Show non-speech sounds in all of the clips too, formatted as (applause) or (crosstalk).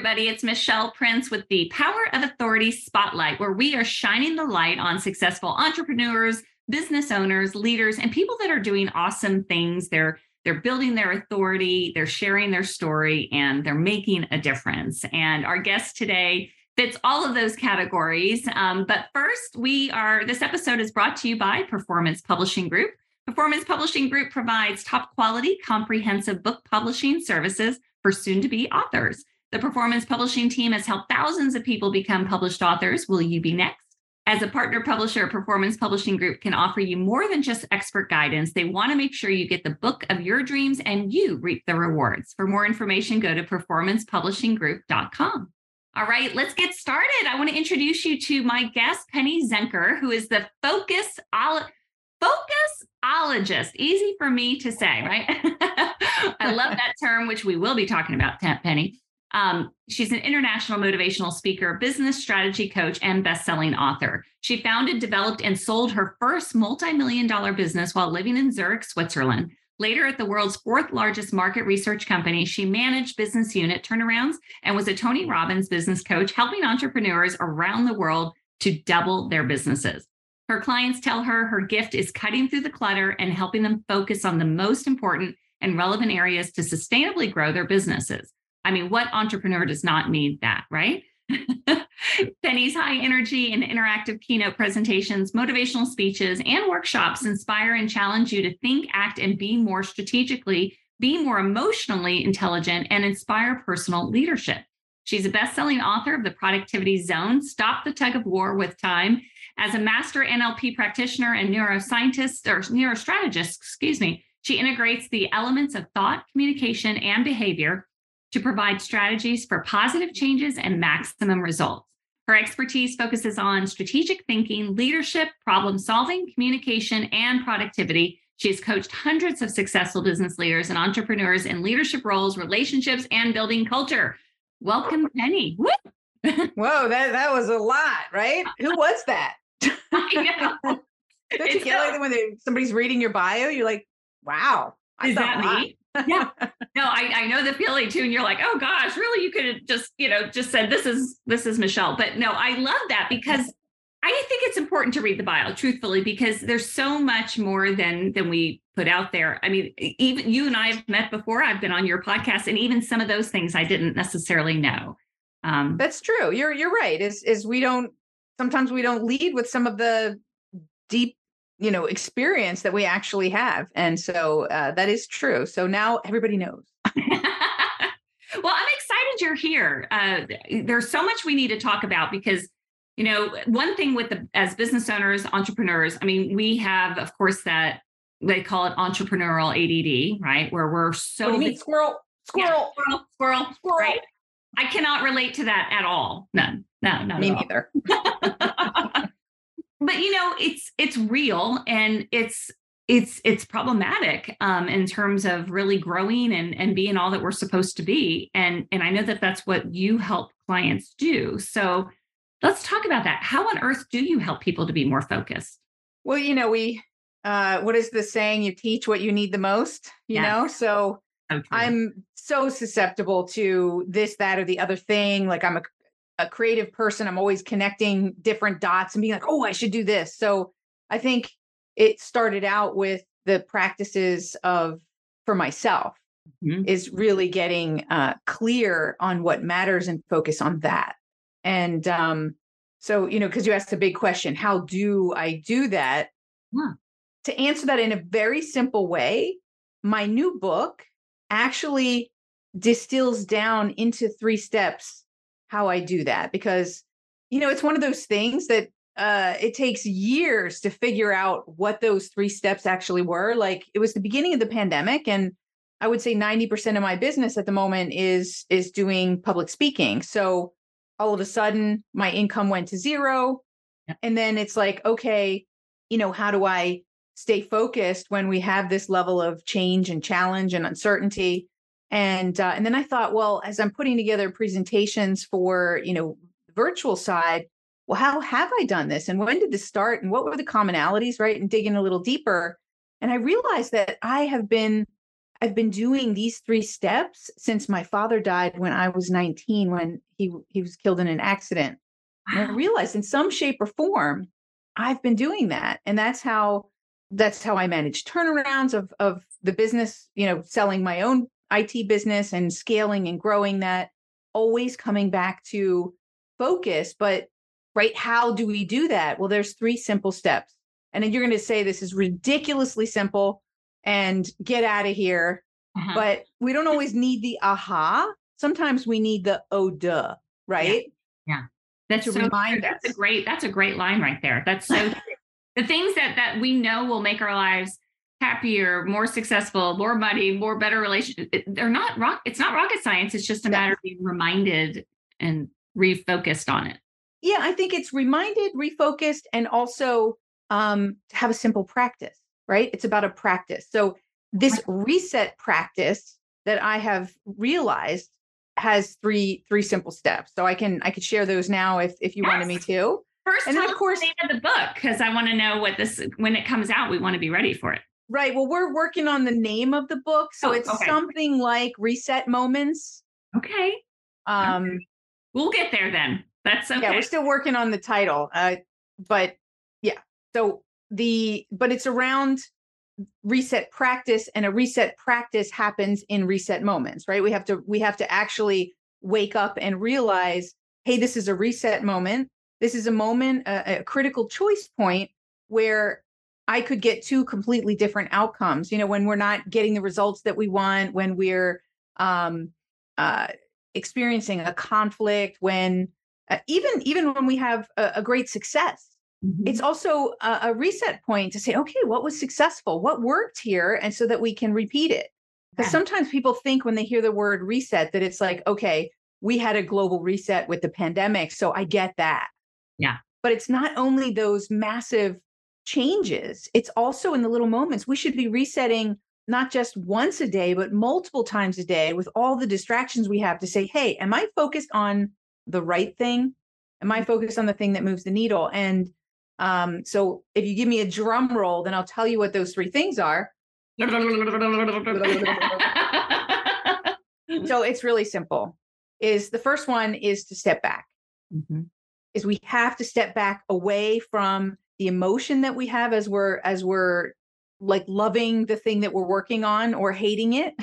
Everybody, it's Michelle Prince with the Power of Authority Spotlight, where we are shining the light on successful entrepreneurs, business owners, leaders, and people that are doing awesome things. They're they're building their authority, they're sharing their story, and they're making a difference. And our guest today fits all of those categories. Um, but first, we are this episode is brought to you by Performance Publishing Group. Performance Publishing Group provides top quality, comprehensive book publishing services for soon to be authors. The Performance Publishing team has helped thousands of people become published authors. Will you be next? As a partner publisher, Performance Publishing Group can offer you more than just expert guidance. They want to make sure you get the book of your dreams and you reap the rewards. For more information, go to performancepublishinggroup.com. All right, let's get started. I want to introduce you to my guest, Penny Zenker, who is the focus focusologist. Easy for me to say, right? (laughs) I love that term, which we will be talking about, Penny. Um, she's an international motivational speaker, business strategy coach, and best-selling author. She founded, developed, and sold her first multi-million dollar business while living in Zurich, Switzerland. Later, at the world's fourth largest market research company, she managed business unit turnarounds and was a Tony Robbins business coach, helping entrepreneurs around the world to double their businesses. Her clients tell her her gift is cutting through the clutter and helping them focus on the most important and relevant areas to sustainably grow their businesses. I mean, what entrepreneur does not need that, right? (laughs) Penny's high energy and interactive keynote presentations, motivational speeches, and workshops inspire and challenge you to think, act, and be more strategically, be more emotionally intelligent, and inspire personal leadership. She's a best selling author of The Productivity Zone, Stop the Tug of War with Time. As a master NLP practitioner and neuroscientist or neurostrategist, excuse me, she integrates the elements of thought, communication, and behavior to provide strategies for positive changes and maximum results. Her expertise focuses on strategic thinking, leadership, problem solving, communication, and productivity. She has coached hundreds of successful business leaders and entrepreneurs in leadership roles, relationships, and building culture. Welcome, Penny. (laughs) Whoa, that, that was a lot, right? (laughs) Who was that? I know. (laughs) Don't you get like when somebody's reading your bio, you're like, wow. I is that me? Yeah. No, I, I know the feeling too. And you're like, oh gosh, really? You could have just, you know, just said this is this is Michelle. But no, I love that because I think it's important to read the bio, truthfully, because there's so much more than than we put out there. I mean, even you and I have met before. I've been on your podcast, and even some of those things I didn't necessarily know. Um, That's true. You're you're right. Is is we don't sometimes we don't lead with some of the deep you know experience that we actually have. And so uh, that is true. So now everybody knows. (laughs) Well i'm excited you're here. Uh, there's so much we need to talk about because you know one thing with the as business owners entrepreneurs i mean we have of course that they call it entrepreneurial ADD right? Where we're so what do you mean squirrel squirrel? Yeah, squirrel. squirrel, squirrel. right? I cannot relate to that at all. None no no me neither (laughs) (laughs) but you know it's it's real and it's it's it's problematic um, in terms of really growing and and being all that we're supposed to be. And and i know that that's what you help clients do. So let's talk about that. How on earth do you help people to be more focused? Well you know we uh what is the saying? You teach what you need the most you yes. know so i'm so susceptible to this that or the other thing. Like i'm a a creative person. I'm always connecting different dots and being like, oh, I should do this. So I think it started out with the practices of for myself mm-hmm. is really getting uh, clear on what matters and focus on that. And um, so, you know, because you asked a big question, how do I do that? Yeah. To answer that in a very simple way, my new book actually distills down into three steps how I do that because you know it's one of those things that uh it takes years to figure out what those three steps actually were like it was the beginning of the pandemic and I would say 90% of my business at the moment is is doing public speaking. So all of a sudden my income went to zero. Yeah. And then it's like, okay, you know, how do I stay focused when we have this level of change and challenge and uncertainty? And uh, and then I thought, well, as I'm putting together presentations for, you know, virtual side, well, how have I done this? And when did this start? And what were the commonalities, right? And digging a little deeper. And I realized that I have been I've been doing these three steps since my father died when I was 19 when he he was killed in an accident. Wow. And I realized in some shape or form I've been doing that and that's how that's how I manage turnarounds of of the business, you know, selling my own IT business and scaling and growing that always coming back to focus but right how do we do that? Well there's three simple steps. And then you're going to say this is ridiculously simple and get out of here. Uh-huh. But we don't always need the aha. Sometimes we need the oh duh, right? Yeah. yeah. That's to so remind. That's a great, that's a great line right there. That's so (laughs) the things that that we know will make our lives happier, more successful, more money, more better relationship. They're not rock, it's not rocket science. It's just a matter of being reminded and refocused on it. Yeah, I think it's reminded, refocused, and also um, to have a simple practice right? It's about a practice. So this reset practice that I have realized has three three simple steps. So I can I could share those now if if you yes. wanted me to. First, and then of course, the name of the book because I want to know what this when it comes out. We want to be ready for it. Right. Well, we're working on the name of the book, so oh, it's okay. something like Reset Moments. Okay. Um, okay. we'll get there then. That's okay. Yeah, we're still working on the title. Uh, but yeah. So the but it's around reset practice and a reset practice happens in reset moments right we have to we have to actually wake up and realize hey this is a reset moment this is a moment a, a critical choice point where i could get two completely different outcomes you know when we're not getting the results that we want when we're um uh experiencing a conflict when uh, even even when we have a, a great success Mm-hmm. It's also a, a, reset point to say, okay, what was successful? What worked here? And so that we can repeat it. Because yeah. sometimes people think when they hear the word reset that it's like, okay, we had a global reset with the pandemic. So I get that. Yeah. But it's not only those massive changes, it's also in the little moments. We should be resetting not just once a day, but multiple times a day with all the distractions we have to say, hey, am I focused on the right thing? Am I focused on the thing that moves the needle? And um, so if you give me a drum roll, then I'll tell you what those three things are. (laughs) so it's really simple. Is the first one is to step back. Mm-hmm. Is we have to step back away from the emotion that we have as we're as we're like loving the thing that we're working on or hating it.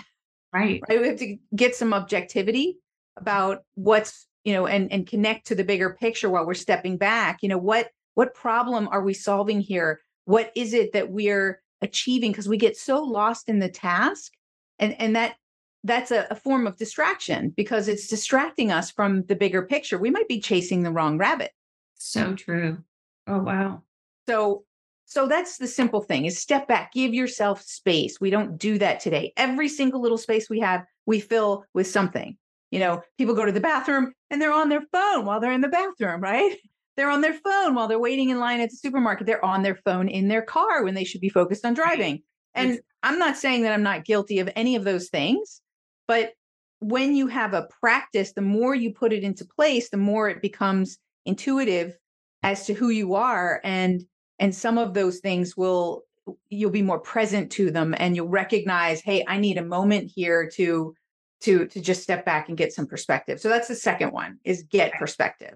Right. Right. We have to get some objectivity about what's, you know, and and connect to the bigger picture while we're stepping back. You know, what what problem are we solving here? What is it that we're achieving? Because we get so lost in the task. And, and that that's a, a, form of distraction because it's distracting us from the bigger picture. We might be chasing the wrong rabbit. So true. Oh wow. So so that's the simple thing is step back, give yourself space. We don't do that today. Every single little space we have, we fill with something. You know, people go to the bathroom and they're on their phone while they're in the bathroom, right? (laughs) They're on their phone while they're waiting in line at the supermarket. They're on their phone in their car when they should be focused on driving. And I'm not saying that I'm not guilty of any of those things, but when you have a practice, the more you put it into place, the more it becomes intuitive as to who you are and and some of those things will you'll be more present to them and you'll recognize hey i need a moment here to to to just step back and get some perspective so that's the second one is get okay. perspective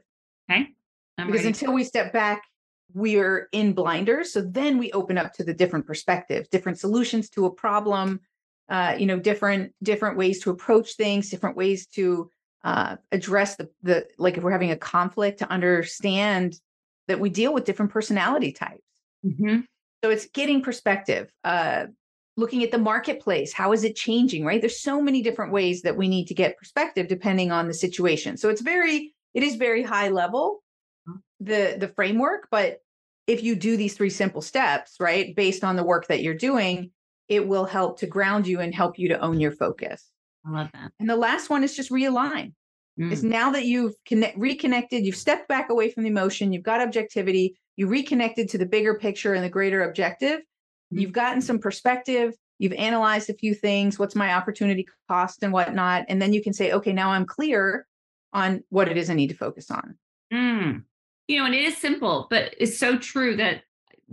okay I'm because ready. until we step back, we're in blinders. So then we open up to the different perspectives, different solutions to a problem, uh, you know, different different ways to approach things, different ways to uh, address the the like if we're having a conflict to understand that we deal with different personality types. Mm-hmm. So it's getting perspective, uh, looking at the marketplace. How is it changing? Right? There's so many different ways that we need to get perspective depending on the situation. So it's very it is very high level the the framework but if you do these three simple steps right based on the work that you're doing it will help to ground you and help you to own your focus. I love that. And the last one is just realign. Mm. Is now that you've connect, reconnected, you've stepped back away from the emotion, you've got objectivity, you reconnected to the bigger picture and the greater objective. Mm. You've gotten some perspective. You've analyzed a few things. What's my opportunity cost and whatnot? And then you can say, okay, now I'm clear on what it is I need to focus on. Mm. You know, and it is simple, but it's so true that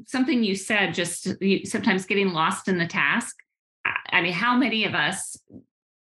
something you said just you, sometimes getting lost in the task. I mean, how many of us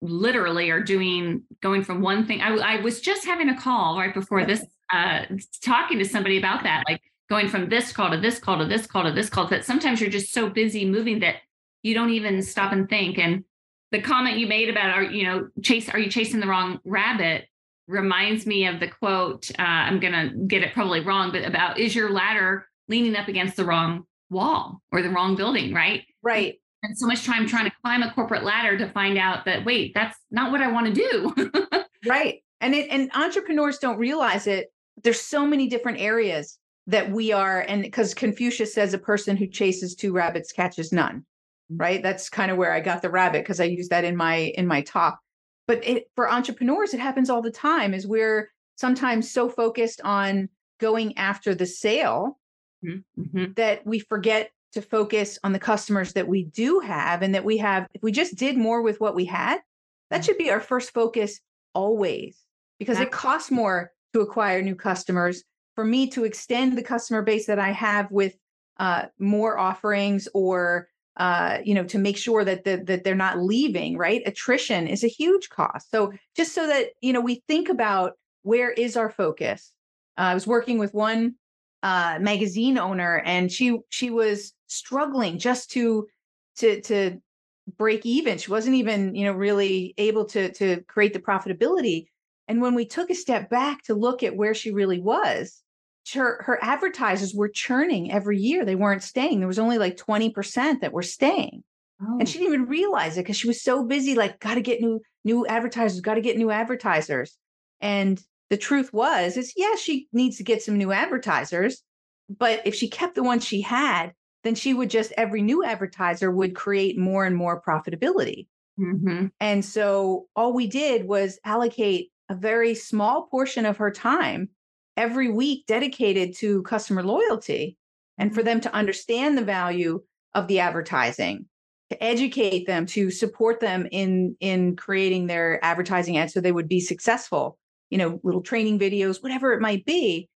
literally are doing going from one thing? I, I was just having a call right before this, (laughs) uh, talking to somebody about that, like going from this call to this call to this call to this call. That sometimes you're just so busy moving that you don't even stop and think. And the comment you made about, are you know, chase? Are you chasing the wrong rabbit? Reminds me of the quote. Uh, I'm gonna get it probably wrong, but about is your ladder leaning up against the wrong wall or the wrong building, right? Right. And so much time trying to climb a corporate ladder to find out that wait, that's not what I want to do. (laughs) right. And it and entrepreneurs don't realize it. There's so many different areas that we are and because Confucius says a person who chases two rabbits catches none. Mm-hmm. Right? That's kind of where I got the rabbit because I use that in my in my talk. But it, for entrepreneurs it happens all the time is we're sometimes so focused on going after the sale mm-hmm. mm-hmm. that we forget to focus on the customers that we do have and that we have if we just did more with what we had that mm-hmm. should be our first focus always because it costs more to acquire new customers for me to extend the customer base that i have with uh, more offerings or uh, you know to make sure that the, that they're not leaving right? Attrition is a huge cost. So just so that you know we think about where is our focus. Uh, i was working with one uh, magazine owner, and she she was struggling just to to to break even. She wasn't even you know really able to to create the profitability. And when we took a step back to look at where she really was, her her advertisers were churning every year. They weren't staying. There was only like twenty percent that were staying. Oh. And she didn't even realize it because she was so busy, like, got to get new new advertisers, got to get new advertisers. And the truth was is yes she needs to get some new advertisers but if she kept the ones she had then she would just every new advertiser would create more and more profitability. Mm-hmm. and so all we did was allocate a very small portion of her time every week dedicated to customer loyalty and for them to understand the value of the advertising to educate them to support them in in creating their advertising ads so they would be successful you know, little training videos, whatever it might be.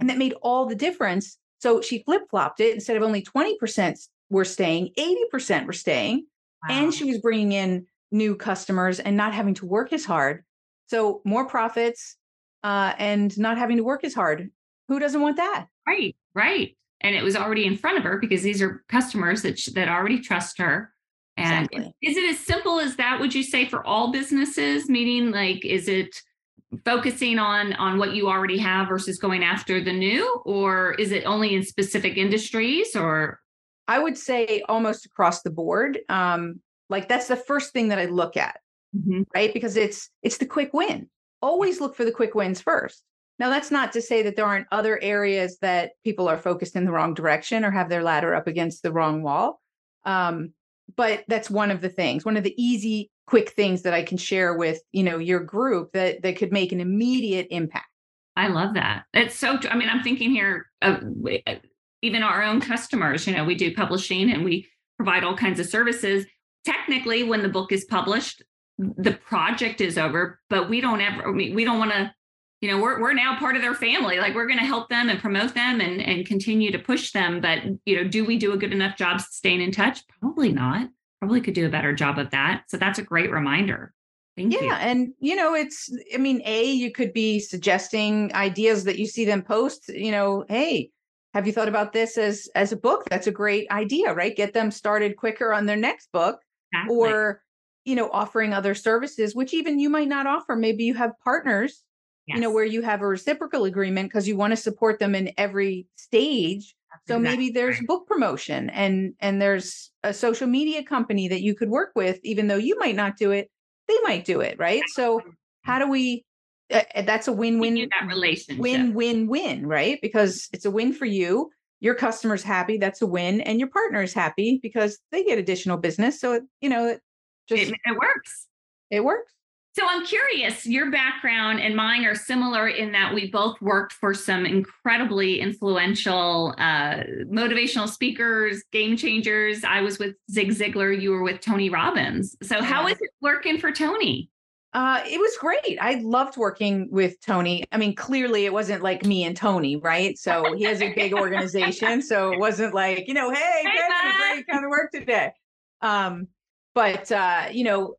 And that made all the difference. So she flip flopped it. Instead of only 20% were staying, 80% were staying. Wow. And she was bringing in new customers and not having to work as hard. So more profits uh, and not having to work as hard. Who doesn't want that? Right, right. And it was already in front of her because these are customers that that already trust her. And exactly. is it as simple as that? Would you say for all businesses? Meaning, like, is it focusing on on what you already have versus going after the new? Or is it only in specific industries or? I would say almost across the board. Um like that's the first thing that i look at mm-hmm. right? Because it's it's the quick win. Always look for the quick wins first. Now that's not to say that there aren't other areas that people are focused in the wrong direction or have their ladder up against the wrong wall. Um but that's one of the things one of the easy quick things that I can share with, you know, your group that that could make an immediate impact. I love that. It's so I mean, I'm thinking here of uh, even our own customers, you know, we do publishing and we provide all kinds of services. Technically, when the book is published, the project is over, but we don't ever I mean, we don't want to you know we're, we're now part of their family like we're going to help them and promote them and and continue to push them but you know do we do a good enough job staying in touch probably not probably could do a better job of that. So that's a great reminder. Thank you. yeah, you. and you know, it's I mean, A, you could be suggesting ideas that you see them post, you know, hey, have you thought about this as as a book? That's a great idea, right? Get them started quicker on their next book. Exactly. Or, you know, offering other services, which even you might not offer. Maybe you have partners, yes. you know, where you have a reciprocal agreement because you want to support them in every stage so exactly. maybe there's book promotion and and there's a social media company that you could work with even though you might not do it they might do it right so how do we uh, that's a win-win that relationship win-win-win right because it's a win for you your customer's happy, that's a win, and your partner is happy because they get additional business. So, it, you know, it just it, it works. It works. So I'm curious, your background and mine are similar in that we both worked for some incredibly influential uh, motivational speakers, game changers. I was with Zig Ziglar, you were with Tony Robbins. So how is it working for Tony? Uh, it was great. I loved working with Tony. I mean, clearly it wasn't like me and Tony, right? So he has a big organization. So it wasn't like, you know, hey, hey great kind of work today. Um, but uh, you know,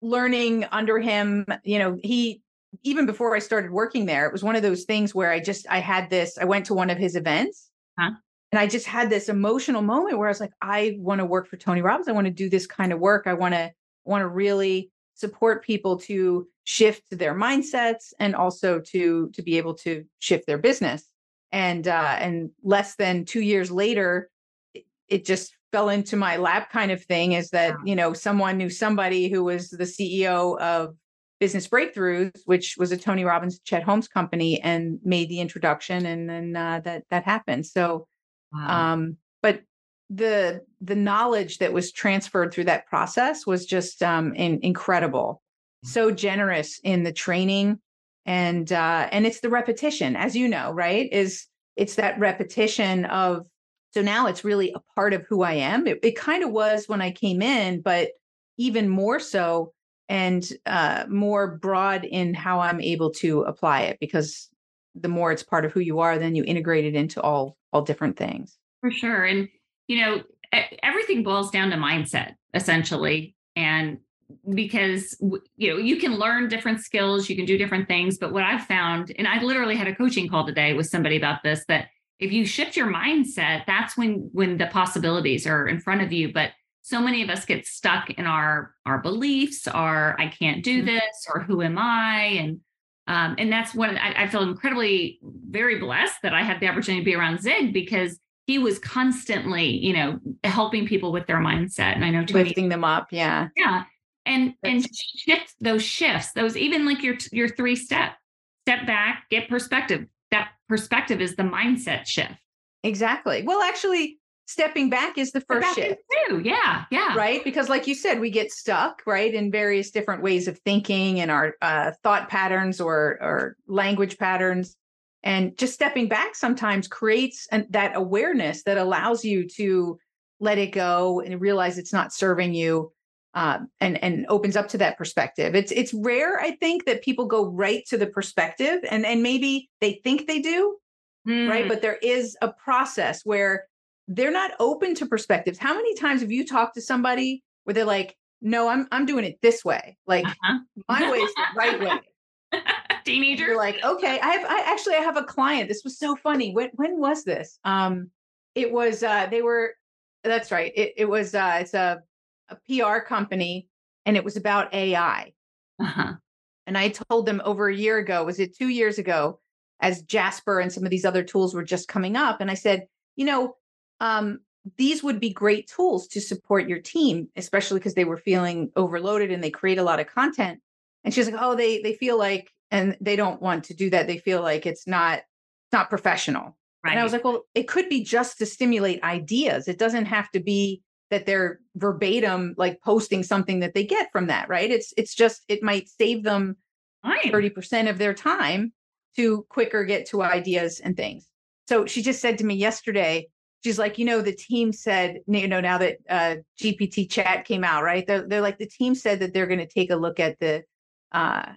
learning under him, you know, he even before I started working there, it was one of those things where I just I had this, I went to one of his events huh? and I just had this emotional moment where I was like, I want to work for Tony Robbins. I want to do this kind of work. I want to want to really support people to shift their mindsets and also to to be able to shift their business. And uh and less than two years later, it, it just fell into my lap kind of thing is that you know someone knew somebody who was the ceo of business breakthroughs which was a tony robbins chet holmes company and made the introduction and then uh, that that happened so wow. um but the the knowledge that was transferred through that process was just um in, incredible mm. so generous in the training and uh and it's the repetition as you know right is it's that repetition of so now it's really a part of who I am. It, it kind of was when I came in, but even more so and uh, more broad in how I'm able to apply it because the more it's part of who you are, then you integrate it into all all different things. For sure, and you know everything boils down to mindset essentially, and because you know you can learn different skills, you can do different things, but what I've found, and I literally had a coaching call today with somebody about this that if you shift your mindset that's when when the possibilities are in front of you. But so many of us get stuck in our our beliefs our i can't do mm-hmm. this or who am i? And um, and that's when I, I feel incredibly very blessed that i had the opportunity to be around zig because he was constantly you know helping people with their mindset. And i know lifting them up yeah. Yeah. And that's- and shift those shifts those even like your your three step step back get perspective that perspective is the mindset shift. Exactly. Well, actually, stepping back is the first shift. Too. Yeah. Yeah. Right. Because, like you said, we get stuck, right, in various different ways of thinking and our uh, thought patterns or, or language patterns. And just stepping back sometimes creates an, that awareness that allows you to let it go and realize it's not serving you um, and and opens up to that perspective. It's it's rare, I think, that people go right to the perspective, and and maybe they think they do, mm. right? But there is a process where they're not open to perspectives. How many times have you talked to somebody where they're like, "No, I'm I'm doing it this way. Like uh-huh. my way is the right (laughs) way." Teenager, you're like, okay. I have I actually I have a client. This was so funny. When when was this? Um, it was uh they were. That's right. It it was uh it's a a PR company and it was about AI. Uh-huh. And I told them over a year ago, was it two years ago, as Jasper and some of these other tools were just coming up. And I said, you know, um, these would be great tools to support your team, especially because they were feeling overloaded and they create a lot of content. And she's like, oh, they they feel like, and they don't want to do that. They feel like it's not not professional. Right. And I was like, well, it could be just to stimulate ideas. It doesn't have to be that they're verbatim like posting something that they get from that right? It's it's just it might save them 30% of their time to quicker get to ideas and things. So she just said to me yesterday she's like you know the team said you know now that uh, gpt chat came out right? They're, they're like the team said that they're going to take a look at the uh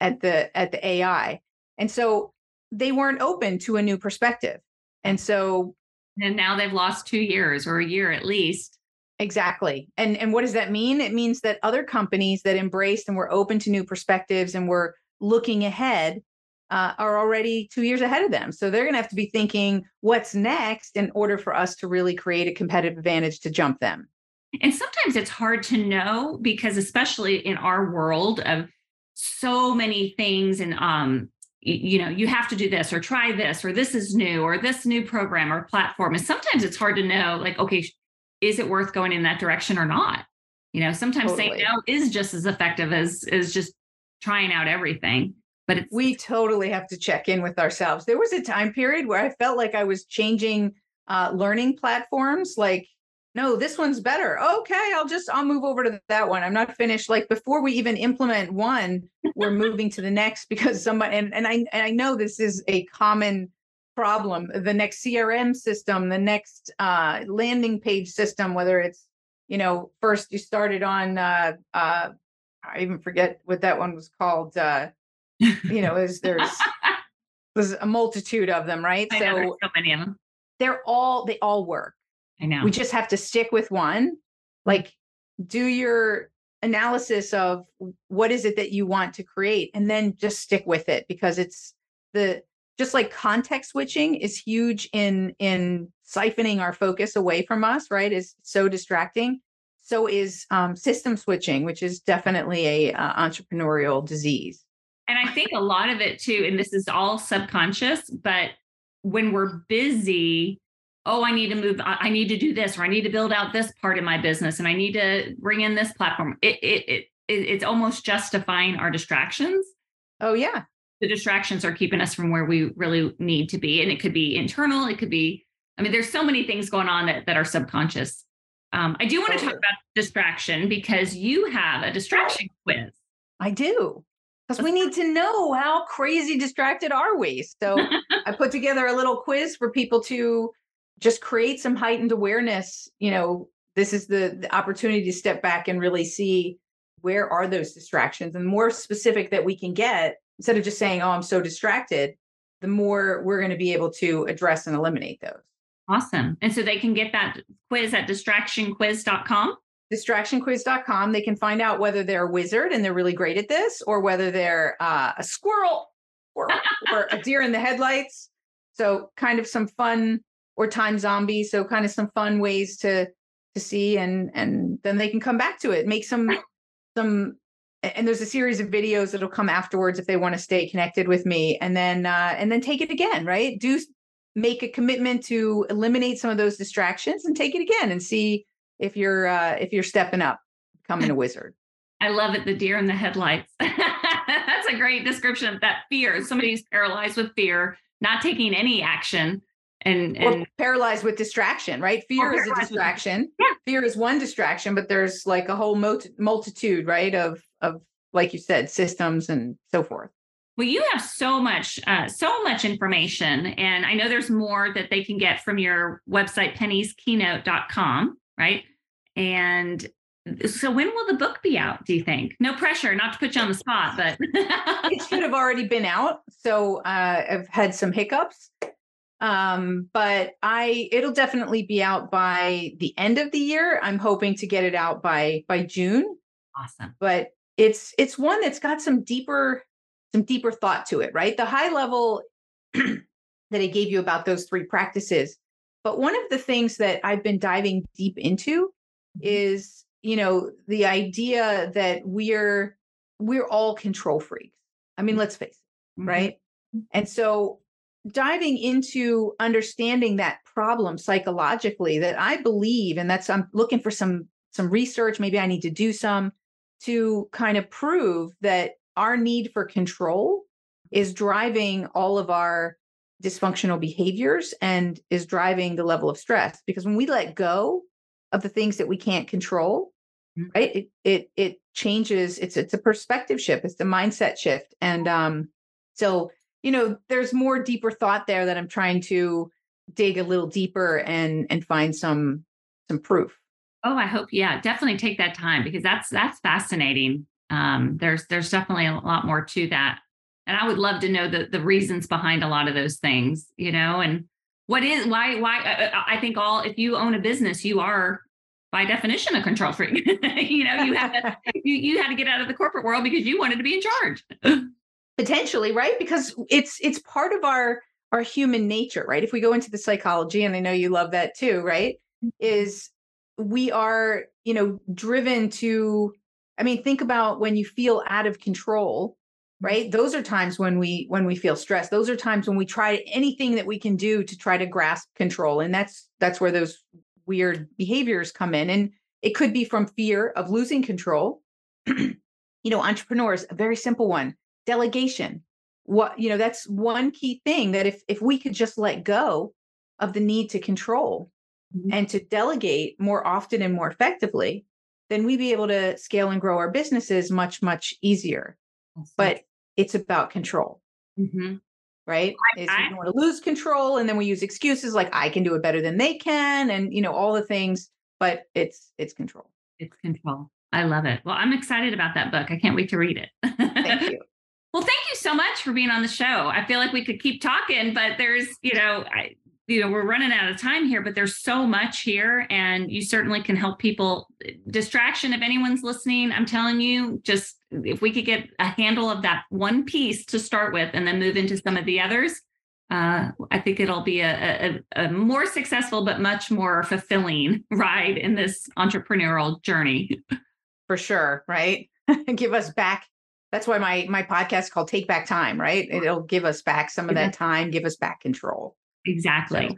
at the at the ai and so they weren't open to a new perspective. And so and now they've lost two years or a year at least Exactly. And and what does that mean? It means that other companies that embraced and were open to new perspectives and were looking ahead uh, are already two years ahead of them. So they're going to have to be thinking what's next in order for us to really create a competitive advantage to jump them. And sometimes it's hard to know because, especially in our world of so many things, and um, you know, you have to do this or try this or this is new or this new program or platform. And sometimes it's hard to know, like, okay, is it worth going in that direction or not? You know, sometimes totally. saying no is just as effective as as just trying out everything. But it's, we totally have to check in with ourselves. There was a time period where I felt like I was changing uh, learning platforms like no this one's better okay i'll just i'll move over to that one i'm not finished like before we even implement one we're moving to the next because somebody and, and i and i know this is a common problem the next crm system the next uh, landing page system whether it's you know first you started on uh, uh, i even forget what that one was called uh, you know is there's (laughs) there's a multitude of them right? I so so many of them they're all they all work. I know. We just have to stick with one. Like do your analysis of what is it that you want to create and then just stick with it because it's the just like context switching is huge in in siphoning our focus away from us right is so distracting. So is um, system switching which is definitely a uh, entrepreneurial disease. And i think a lot of it too and this is all subconscious but when we're busy oh i need to move i need to do this or i need to build out this part of my business and i need to bring in this platform it it, it, it it's almost justifying our distractions. Oh yeah the distractions are keeping us from where we really need to be. And it could be internal, it could be, I mean, there's so many things going on that, that are subconscious. Um, I do want to talk about distraction because you have a distraction quiz. I do. Because we need to know how crazy distracted are we. So I put (laughs) together a little quiz for people to just create some heightened awareness. You know, this is the, the opportunity to step back and really see where are those distractions and more specific that we can get instead of just saying, oh, I'm so distracted, the more we're going to be able to address and eliminate those. Awesome. And so they can get that quiz at distractionquiz.com. Distractionquiz.com. They can find out whether they're a wizard and they're really great at this, or whether they're uh, a squirrel or, or a deer in the headlights. So, kind of some fun or time zombie. So, kind of some fun ways to to see, and and then they can come back to it. Make some some and there's a series of videos that'll come afterwards if they want to stay connected with me and then uh, and then take it again right do make a commitment to eliminate some of those distractions and take it again and see if you're uh, if you're stepping up becoming a wizard (laughs) i love it the deer in the headlights (laughs) that's a great description of that fear somebody's paralyzed with fear not taking any action and, and or paralyzed with distraction, right? Fear is a distraction. yeah. Fear is one distraction, but there's like a whole multitude, right, of of like you said, systems and so forth. Well, you have so much, uh, so much information, and I know there's more that they can get from your website, pennyskeynote.com, right? And so, when will the book be out? Do you think? No pressure, not to put you on the spot, but (laughs) it should have already been out. So, uh, I've had some hiccups, um, but I it'll definitely be out by the end of the year. I'm hoping to get it out by by June. Awesome. But it's it's one that's got some deeper some deeper thought to it, right? The high level (clears throat) that I gave you about those three practices. But one of the things that I've been diving deep into mm-hmm. is, you know, the idea that we're we're all control freaks. I mean, let's face it, mm-hmm. right? And so diving into understanding that problem psychologically that i believe and that's i'm looking for some some research maybe i need to do some to kind of prove that our need for control is driving all of our dysfunctional behaviors and is driving the level of stress because when we let go of the things that we can't control mm-hmm. right it it it changes it's it's a perspective shift it's a mindset shift and um so you know, there's more deeper thought there that I'm trying to dig a little deeper and and find some some proof. Oh, I hope yeah, definitely take that time because that's that's fascinating. Um, there's there's definitely a lot more to that, and I would love to know the the reasons behind a lot of those things. You know, and what is why why I, I think all if you own a business, you are by definition a control freak. (laughs) you know, you have to (laughs) you you had to get out of the corporate world because you wanted to be in charge. (laughs) potentially right because it's it's part of our our human nature right if we go into the psychology and i know you love that too right mm-hmm. is we are you know driven to i mean think about when you feel out of control mm-hmm. right? Those are times when we when we feel stressed. Those are times when we try anything that we can do to try to grasp control and that's that's where those weird behaviors come in and it could be from fear of losing control. (clears throat) You know entrepreneurs a very simple one delegation. What you know that's one key thing that if if we could just let go of the need to control mm-hmm. and to delegate more often and more effectively, then we be able to scale and grow our businesses much, much easier. But it's about control. Mm-hmm. Right? I, Is I, don't want to lose control. And then we use excuses like I can do it better than they can, and you know, all the things, but it's it's control. It's control. I love it. Well, I'm excited about that book. I can't wait to read it. Thank (laughs) you. well, thank you so much for being on the show. I feel like we could keep talking, but there's, you know, I, you know we're running out of time here but there's so much here and you certainly can help people. Distraction if anyone's listening i'm telling you just if we could get a handle of that one piece to start with and then move into some of the others uh, i think it'll be a, a, a more successful but much more fulfilling (laughs) ride in this entrepreneurial journey. For sure right? (laughs) Give us back. That's why my my podcast called take back time right? It'll give us back some of that time give us back control Exactly. So,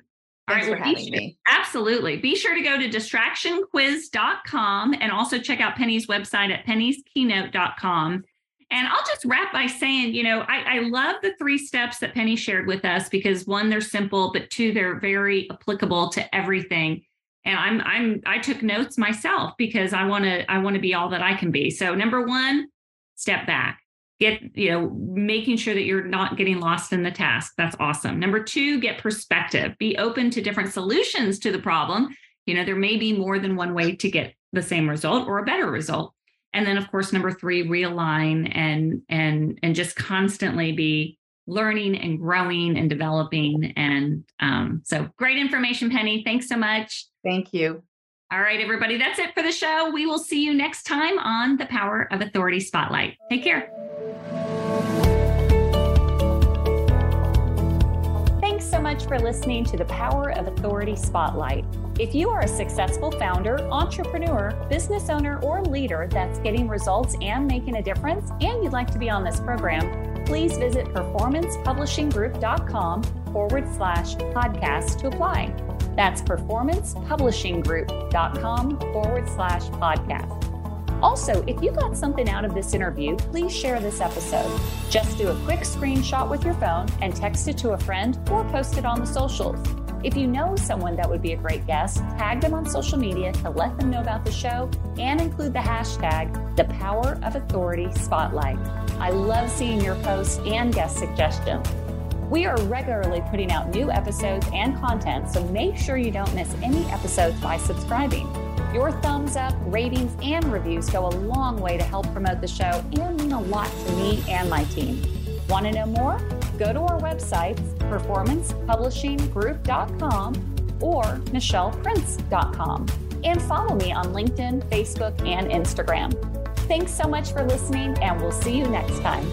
All right, well, having sure, me. Absolutely. Be sure to go to distractionquiz.com and also check out Penny's website at pennyskeynote.com. And I'll just wrap by saying, you know, I, I, love the three steps that Penny shared with us because one, they're simple, but two, they're very applicable to everything. And I'm I'm I took notes myself because I want to I want to be all that I can be. So number one, step back get you know making sure that you're not getting lost in the task. That's awesome. Number two get perspective. Be open to different solutions to the problem. You know there may be more than one way to get the same result or a better result. And then of course number three realign and and and just constantly be learning and growing and developing. And um, so great information penny. Thanks so much. Thank you all right everybody that's it for the show we will see you next time on the power of authority spotlight take care Thanks so much for listening to the Power of Authority Spotlight. If you are a successful founder, entrepreneur, business owner, or leader that's getting results and making a difference, and you'd like to be on this program, please visit performancepublishinggroup.com forward slash podcast to apply. That's performancepublishinggroup.com forward slash podcast. Also, if you got something out of this interview, please share this episode. Just do a quick screenshot with your phone and text it to a friend or post it on the socials. If you know someone that would be a great guest, tag them on social media to let them know about the show and include the hashtag the power of authority spotlight. I love seeing your posts and guest suggestions. We are regularly putting out new episodes and content, so make sure you don't miss any episodes by subscribing. Your thumbs up, ratings, and reviews go a long way to help promote the show and mean a lot to me and my team. Want to know more? Go to our websites, performancepublishinggroup.com or michelleprince.com, and follow me on LinkedIn, Facebook, and Instagram. Thanks so much for listening, and we'll see you next time.